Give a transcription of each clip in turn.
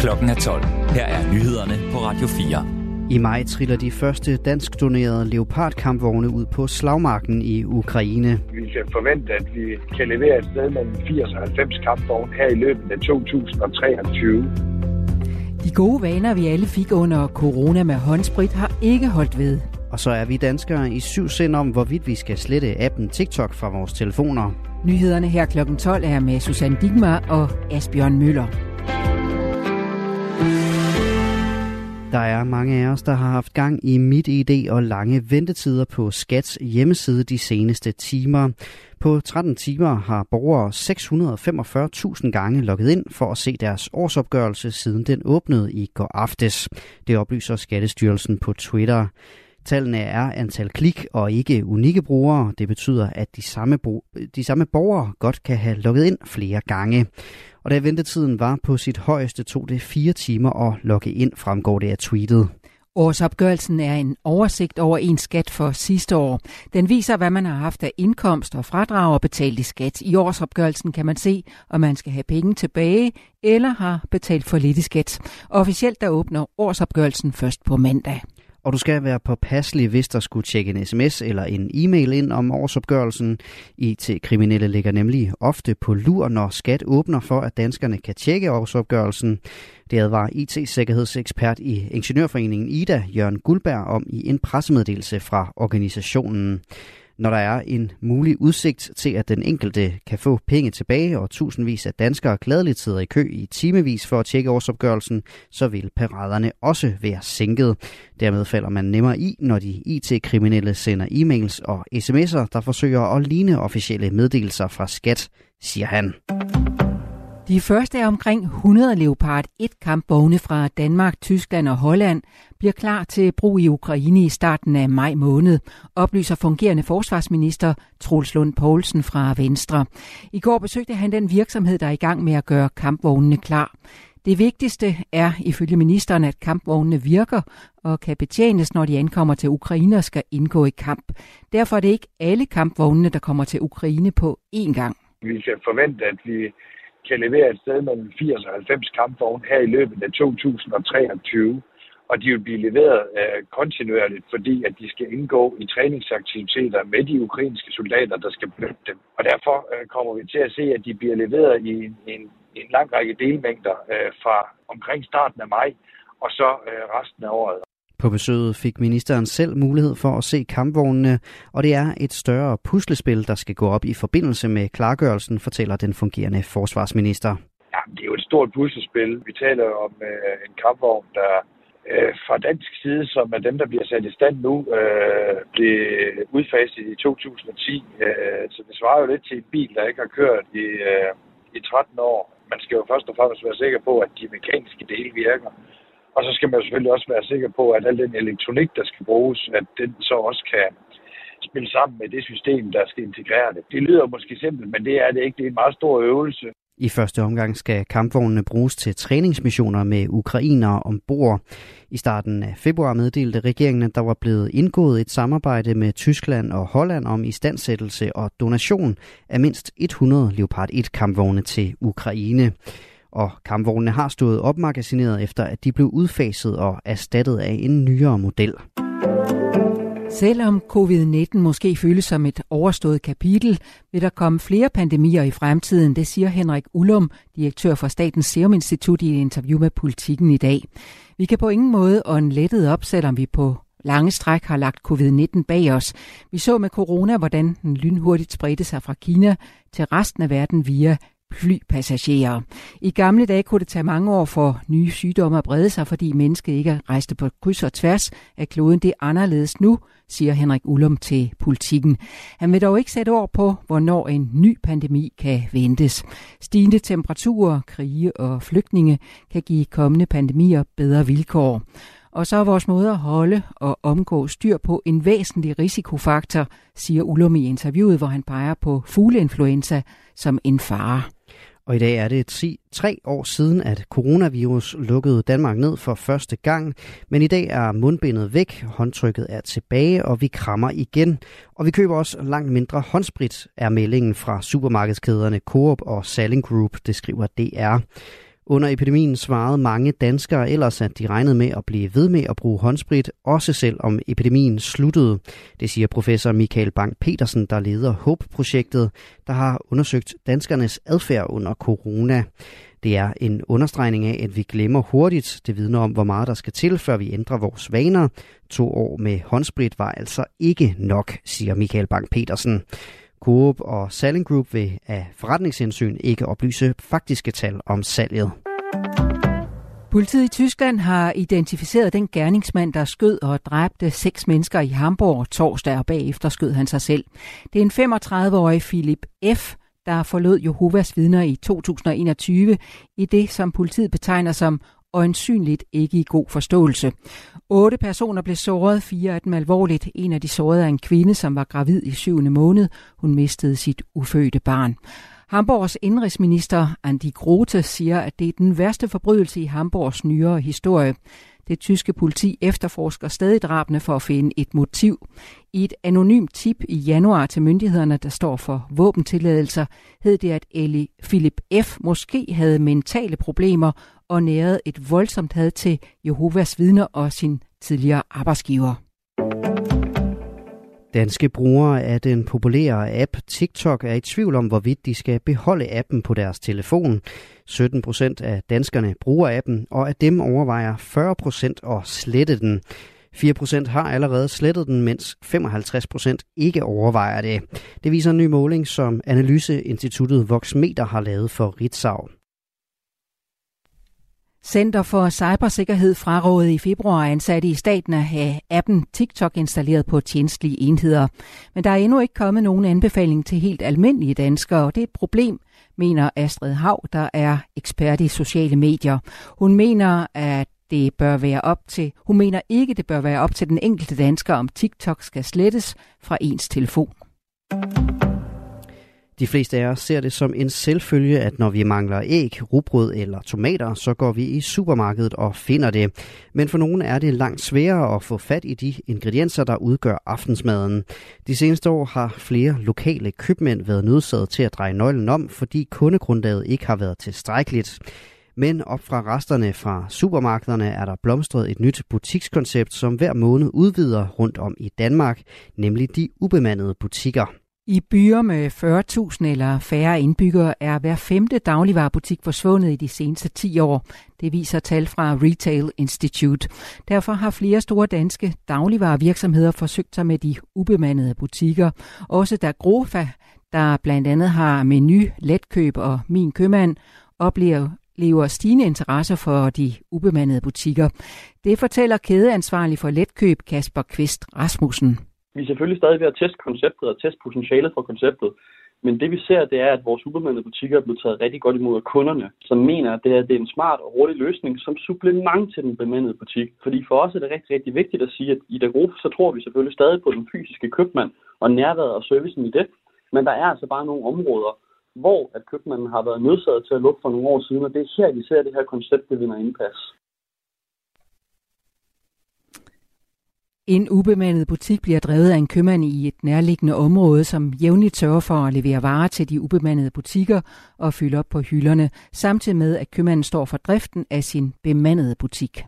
Klokken er 12. Her er nyhederne på Radio 4. I maj triller de første dansk donerede Leopard-kampvogne ud på slagmarken i Ukraine. Vi kan forvente, at vi kan levere et sted mellem 80 og 90 kampvogne her i løbet af 2023. De gode vaner, vi alle fik under corona med håndsprit, har ikke holdt ved. Og så er vi danskere i syv sind om, hvorvidt vi skal slette appen TikTok fra vores telefoner. Nyhederne her kl. 12 er med Susanne Digmar og Asbjørn Møller. Der er mange af os, der har haft gang i mit ID og lange ventetider på Skats hjemmeside de seneste timer. På 13 timer har borgere 645.000 gange logget ind for at se deres årsopgørelse, siden den åbnede i går aftes. Det oplyser Skattestyrelsen på Twitter. Tallene er antal klik og ikke unikke brugere. Det betyder, at de samme, de samme borgere godt kan have logget ind flere gange. Og da ventetiden var på sit højeste, tog det fire timer at logge ind, fremgår det af tweetet. Årsopgørelsen er en oversigt over en skat for sidste år. Den viser, hvad man har haft af indkomst og fradrag og betalt i skat. I årsopgørelsen kan man se, om man skal have penge tilbage eller har betalt for lidt i skat. Officielt der åbner årsopgørelsen først på mandag. Og du skal være påpasselig, hvis der skulle tjekke en sms eller en e-mail ind om årsopgørelsen. IT-kriminelle ligger nemlig ofte på lur, når skat åbner for, at danskerne kan tjekke årsopgørelsen. Det advarer IT-sikkerhedsekspert i Ingeniørforeningen Ida, Jørgen Guldberg, om i en pressemeddelelse fra organisationen når der er en mulig udsigt til, at den enkelte kan få penge tilbage, og tusindvis af danskere gladeligt sidder i kø i timevis for at tjekke årsopgørelsen, så vil paraderne også være sænket. Dermed falder man nemmere i, når de IT-kriminelle sender e-mails og sms'er, der forsøger at ligne officielle meddelelser fra skat, siger han. De første af omkring 100 Leopard 1 kampvogne fra Danmark, Tyskland og Holland bliver klar til brug i Ukraine i starten af maj måned, oplyser fungerende forsvarsminister Troels Lund Poulsen fra Venstre. I går besøgte han den virksomhed, der er i gang med at gøre kampvognene klar. Det vigtigste er ifølge ministeren, at kampvognene virker og kan betjenes, når de ankommer til Ukraine og skal indgå i kamp. Derfor er det ikke alle kampvognene, der kommer til Ukraine på én gang. Vi kan forvente, at vi kan levere et sted mellem 80 og 90 kampvogne her i løbet af 2023. Og de vil blive leveret øh, kontinuerligt, fordi at de skal indgå i træningsaktiviteter med de ukrainske soldater, der skal benytte dem. Og derfor øh, kommer vi til at se, at de bliver leveret i en, en, en lang række delmængder øh, fra omkring starten af maj og så øh, resten af året. På besøget fik ministeren selv mulighed for at se kampvognene, og det er et større puslespil, der skal gå op i forbindelse med klargørelsen, fortæller den fungerende forsvarsminister. Ja, det er jo et stort puslespil. Vi taler om øh, en kampvogn, der øh, fra dansk side, som er dem, der bliver sat i stand nu, øh, blev udfaset i 2010. Øh, så det svarer jo lidt til en bil, der ikke har kørt i, øh, i 13 år. Man skal jo først og fremmest være sikker på, at de mekaniske dele virker. Og så skal man selvfølgelig også være sikker på, at al den elektronik, der skal bruges, at den så også kan spille sammen med det system, der skal integrere det. Det lyder måske simpelt, men det er det ikke. Det er en meget stor øvelse. I første omgang skal kampvognene bruges til træningsmissioner med ukrainere ombord. I starten af februar meddelte regeringen, at der var blevet indgået et samarbejde med Tyskland og Holland om istandsættelse og donation af mindst 100 Leopard 1 kampvogne til Ukraine og kampvognene har stået opmagasineret efter, at de blev udfaset og erstattet af en nyere model. Selvom covid-19 måske føles som et overstået kapitel, vil der komme flere pandemier i fremtiden, det siger Henrik Ullum, direktør for Statens Serum Institut i et interview med Politiken i dag. Vi kan på ingen måde ånde lettet op, selvom vi på lange stræk har lagt covid-19 bag os. Vi så med corona, hvordan den lynhurtigt spredte sig fra Kina til resten af verden via flypassagerer. I gamle dage kunne det tage mange år for nye sygdomme at brede sig, fordi mennesket ikke rejste på kryds og tværs af kloden. Det er anderledes nu, siger Henrik Ullum til politikken. Han vil dog ikke sætte ord på, hvornår en ny pandemi kan ventes. Stigende temperaturer, krige og flygtninge kan give kommende pandemier bedre vilkår. Og så er vores måde at holde og omgå styr på en væsentlig risikofaktor, siger Ullum i interviewet, hvor han peger på fugleinfluenza som en fare. Og i dag er det ti, tre år siden, at coronavirus lukkede Danmark ned for første gang. Men i dag er mundbindet væk, håndtrykket er tilbage, og vi krammer igen. Og vi køber også langt mindre håndsprit, er meldingen fra supermarkedskæderne Coop og Salling Group, det skriver DR. Under epidemien svarede mange danskere ellers, at de regnede med at blive ved med at bruge håndsprit, også selvom epidemien sluttede. Det siger professor Michael Bang-Petersen, der leder HOPE-projektet, der har undersøgt danskernes adfærd under corona. Det er en understregning af, at vi glemmer hurtigt. Det vidner om, hvor meget der skal til, før vi ændrer vores vaner. To år med håndsprit var altså ikke nok, siger Michael Bang-Petersen. Coop og Selling Group vil af forretningshensyn ikke oplyse faktiske tal om salget. Politiet i Tyskland har identificeret den gerningsmand, der skød og dræbte seks mennesker i Hamburg torsdag, og bagefter skød han sig selv. Det er en 35-årig Philip F., der forlod Jehovas vidner i 2021 i det, som politiet betegner som øjensynligt ikke i god forståelse. Otte personer blev såret, fire af dem alvorligt. En af de sårede er en kvinde, som var gravid i syvende måned. Hun mistede sit ufødte barn. Hamburgs indrigsminister Andi Grote siger, at det er den værste forbrydelse i Hamburgs nyere historie. Det tyske politi efterforsker stadig drabene for at finde et motiv. I et anonymt tip i januar til myndighederne, der står for våbentilladelser, hed det, at Eli Philip F. måske havde mentale problemer og nærede et voldsomt had til Jehovas vidner og sin tidligere arbejdsgiver. Danske brugere af den populære app TikTok er i tvivl om, hvorvidt de skal beholde appen på deres telefon. 17 procent af danskerne bruger appen, og af dem overvejer 40 procent at slette den. 4 procent har allerede slettet den, mens 55 procent ikke overvejer det. Det viser en ny måling, som Analyseinstituttet Voxmeter har lavet for Ritzau. Center for Cybersikkerhed frarådede i februar ansatte i staten at have appen TikTok installeret på tjenestlige enheder. Men der er endnu ikke kommet nogen anbefaling til helt almindelige danskere, og det er et problem, mener Astrid Hav, der er ekspert i sociale medier. Hun mener, at det bør være op til, hun mener ikke, det bør være op til den enkelte dansker, om TikTok skal slettes fra ens telefon. De fleste af os ser det som en selvfølge, at når vi mangler æg, rugbrød eller tomater, så går vi i supermarkedet og finder det. Men for nogle er det langt sværere at få fat i de ingredienser, der udgør aftensmaden. De seneste år har flere lokale købmænd været nødsaget til at dreje nøglen om, fordi kundegrundlaget ikke har været tilstrækkeligt. Men op fra resterne fra supermarkederne er der blomstret et nyt butikskoncept, som hver måned udvider rundt om i Danmark, nemlig de ubemandede butikker. I byer med 40.000 eller færre indbyggere er hver femte dagligvarerbutik forsvundet i de seneste 10 år. Det viser tal fra Retail Institute. Derfor har flere store danske dagligvarervirksomheder forsøgt sig med de ubemandede butikker. Også der Grofa, der blandt andet har menu, letkøb og min købmand, oplever lever stigende interesse for de ubemandede butikker. Det fortæller kædeansvarlig for letkøb Kasper Kvist Rasmussen. Vi er selvfølgelig stadig ved at teste konceptet og teste potentialet for konceptet. Men det vi ser, det er, at vores ubemandede butikker er blevet taget rigtig godt imod af kunderne, som mener, at det, her det er en smart og hurtig løsning som supplement til den bemandede butik. Fordi for os er det rigtig, rigtig vigtigt at sige, at i Dagrup, så tror vi selvfølgelig stadig på den fysiske købmand og nærværet og servicen i det. Men der er altså bare nogle områder, hvor at købmanden har været nødsaget til at lukke for nogle år siden, og det er her, vi ser, at det her koncept, det vinder indpas. En ubemandet butik bliver drevet af en købmand i et nærliggende område, som jævnligt sørger for at levere varer til de ubemandede butikker og fylde op på hylderne, samtidig med at købmanden står for driften af sin bemandede butik.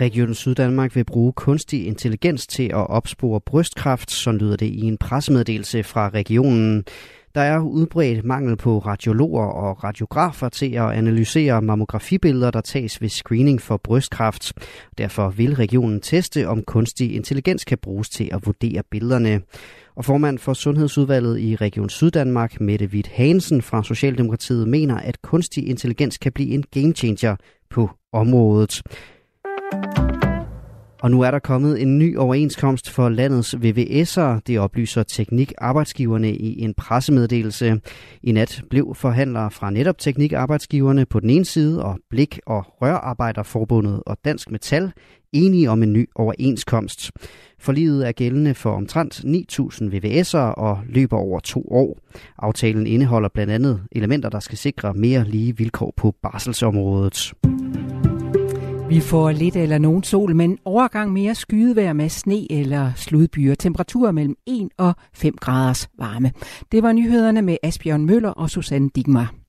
Region Syddanmark vil bruge kunstig intelligens til at opspore brystkræft, så lyder det i en pressemeddelelse fra regionen. Der er udbredt mangel på radiologer og radiografer til at analysere mammografibilleder, der tages ved screening for brystkræft. Derfor vil regionen teste, om kunstig intelligens kan bruges til at vurdere billederne. Og formand for Sundhedsudvalget i Region Syddanmark, Mette Witt Hansen fra Socialdemokratiet, mener, at kunstig intelligens kan blive en game changer på området. Og nu er der kommet en ny overenskomst for landets VVS'ere, det oplyser Teknik Arbejdsgiverne i en pressemeddelelse. I nat blev forhandlere fra netop Teknik Arbejdsgiverne på den ene side og Blik- og Rørarbejderforbundet og Dansk Metal enige om en ny overenskomst. Forliget er gældende for omtrent 9.000 VVS'ere og løber over to år. Aftalen indeholder blandt andet elementer, der skal sikre mere lige vilkår på barselsområdet. Vi får lidt eller nogen sol, men overgang mere skydevejr med sne eller sludbyer. Temperaturer mellem 1 og 5 graders varme. Det var nyhederne med Asbjørn Møller og Susanne Digmar.